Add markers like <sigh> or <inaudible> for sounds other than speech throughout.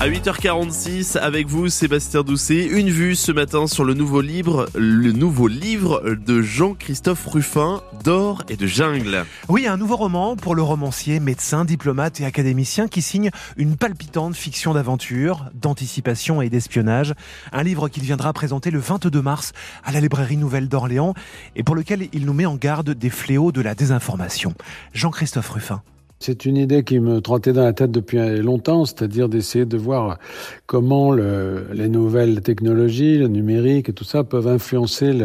À 8h46, avec vous, Sébastien Doucet, une vue ce matin sur le nouveau livre, le nouveau livre de Jean-Christophe Ruffin, d'or et de jungle. Oui, un nouveau roman pour le romancier, médecin, diplomate et académicien qui signe une palpitante fiction d'aventure, d'anticipation et d'espionnage. Un livre qu'il viendra présenter le 22 mars à la librairie Nouvelle d'Orléans et pour lequel il nous met en garde des fléaux de la désinformation. Jean-Christophe Ruffin. C'est une idée qui me trottait dans la tête depuis longtemps, c'est-à-dire d'essayer de voir comment le, les nouvelles technologies, le numérique et tout ça peuvent influencer,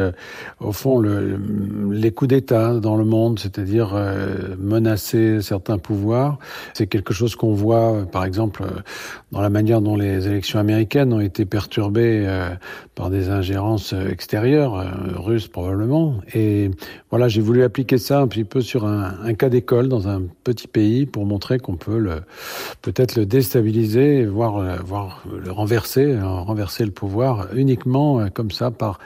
au fond, le, les coups d'État dans le monde, c'est-à-dire euh, menacer certains pouvoirs. C'est quelque chose qu'on voit, par exemple, dans la manière dont les élections américaines ont été perturbées euh, par des ingérences extérieures, euh, russes probablement. Et voilà, j'ai voulu appliquer ça un petit peu sur un cas d'école dans un petit pays pour montrer qu'on peut peut-être le déstabiliser, voire, voire le renverser, renverser le pouvoir uniquement euh, comme ça par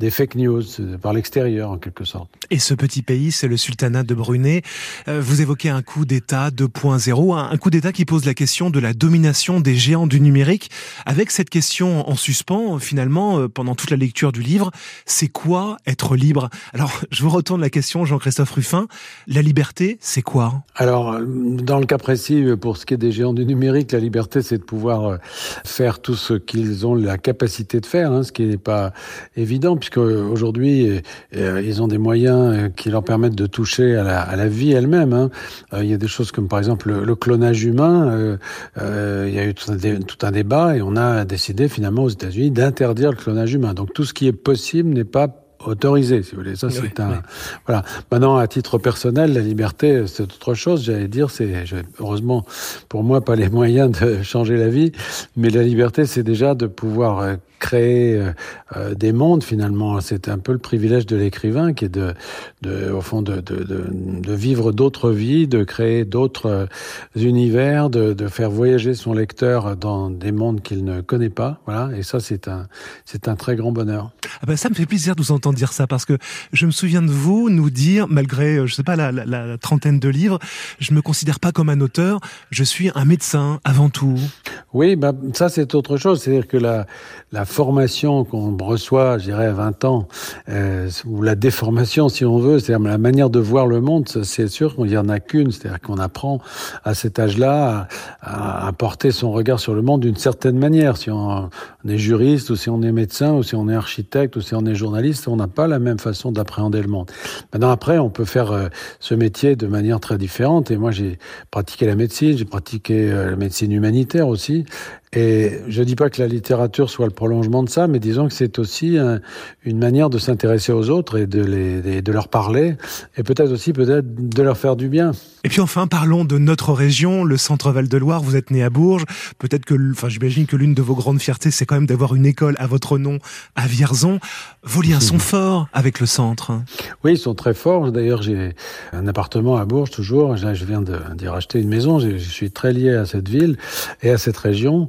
des fake news, par l'extérieur en quelque sorte. Et ce petit pays, c'est le sultanat de Brunei. Euh, vous évoquez un coup d'État 2.0, un coup d'État qui pose la question de la domination des géants du numérique, avec cette question en suspens finalement euh, pendant toute la lecture du livre, c'est quoi être libre? Alors je vous retourne la question, Jean-Christophe Ruffin, la liberté, c'est quoi? Alors dans le cas précis, pour ce qui est des géants du numérique, la liberté, c'est de pouvoir euh, faire tout ce qu'ils ont la capacité de faire, hein, ce qui n'est pas évident, puisque aujourd'hui, euh, ils ont des moyens euh, qui leur permettent de toucher à la, vie elle-même. Hein. Il y a des choses comme par exemple le, clonage humain. Euh, il y a eu tout un, débat et on a décidé finalement aux États-Unis d'interdire le clonage humain. Donc tout ce qui est possible n'est pas autorisé, si vous voulez. Ça, c'est un. Voilà. Maintenant, à titre personnel, la liberté, c'est autre chose. J'allais dire, c'est heureusement pour moi pas les <laughs> moyens de changer la vie, mais la liberté, c'est déjà de pouvoir euh, créer euh, euh, des mondes finalement. C'est un peu le privilège de l'écrivain qui est de, de au fond, de, de, de, vivre d'autres vies, de créer d'autres univers, de, de faire voyager son lecteur dans des mondes qu'il ne connaît pas. Voilà. Et ça, c'est un, c'est un très grand bonheur. Ah ben ça me fait plaisir de vous entendre dire ça parce que je me souviens de vous nous dire, malgré, euh, je sais pas, la, la, la trentaine de livres, je me considère pas comme un auteur, je suis un médecin avant tout. Oui, bah, ça c'est autre chose. C'est-à-dire que la, la formation qu'on reçoit, je dirais, à 20 ans, euh, ou la déformation, si on veut, c'est-à-dire la manière de voir le monde, c'est sûr qu'il n'y en a qu'une. C'est-à-dire qu'on apprend à cet âge-là à, porter son regard sur le monde d'une certaine manière. Si on, on est juriste, ou si on est médecin, ou si on est architecte, ou si on est journaliste, on n'a pas la même façon d'appréhender le monde. Maintenant, après, on peut faire euh, ce métier de manière très différente. Et moi, j'ai pratiqué la médecine, j'ai pratiqué euh, la médecine humanitaire aussi. Et je dis pas que la littérature soit le prolongement de ça, mais disons que c'est aussi un, une manière de s'intéresser aux autres et de, les, de leur parler, et peut-être aussi peut-être de leur faire du bien. Et puis enfin, parlons de notre région, le Centre Val de Loire. Vous êtes né à Bourges. Peut-être que, enfin, j'imagine que l'une de vos grandes fiertés, c'est quand même d'avoir une école à votre nom à Vierzon. Vos liens <laughs> sont forts avec le centre. Oui, ils sont très forts. D'ailleurs, j'ai un appartement à Bourges toujours. Je viens d'y racheter une maison. Je suis très lié à cette ville et à cette région.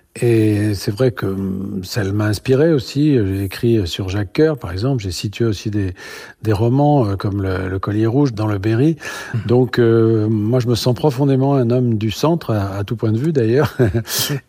Et c'est vrai que ça m'a inspiré aussi. J'ai écrit sur Jacques Coeur, par exemple. J'ai situé aussi des, des romans euh, comme le, le, Collier Rouge dans le Berry. Mmh. Donc, euh, moi, je me sens profondément un homme du centre, à, à tout point de vue d'ailleurs.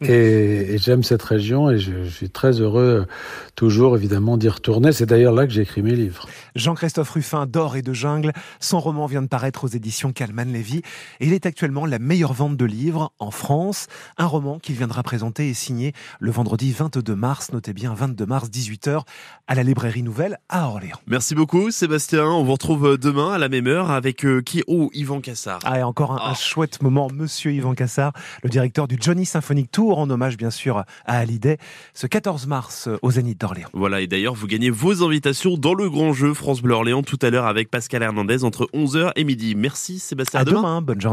et, et j'aime cette région et je, je, suis très heureux toujours, évidemment, d'y retourner. C'est d'ailleurs là que j'ai écrit mes livres. Jean-Christophe Ruffin d'Or et de Jungle. Son roman vient de paraître aux éditions Calman Lévy et il est actuellement la meilleure vente de livres en France. Un roman qu'il viendra présenter et signer le vendredi 22 mars. Notez bien 22 mars 18h à la librairie Nouvelle à Orléans. Merci beaucoup Sébastien. On vous retrouve demain à la même heure avec euh, qui? Oh, Yvan Cassard. Ah, et encore un, oh. un, chouette moment, monsieur Yvan Cassard, le directeur du Johnny Symphonic Tour, en hommage bien sûr à Hallyday, ce 14 mars au Zénith d'Orléans. Voilà, et d'ailleurs, vous gagnez vos invitations dans le grand jeu France Bleu Orléans tout à l'heure avec Pascal Hernandez entre 11h et midi. Merci Sébastien. À demain. demain. Bonne journée.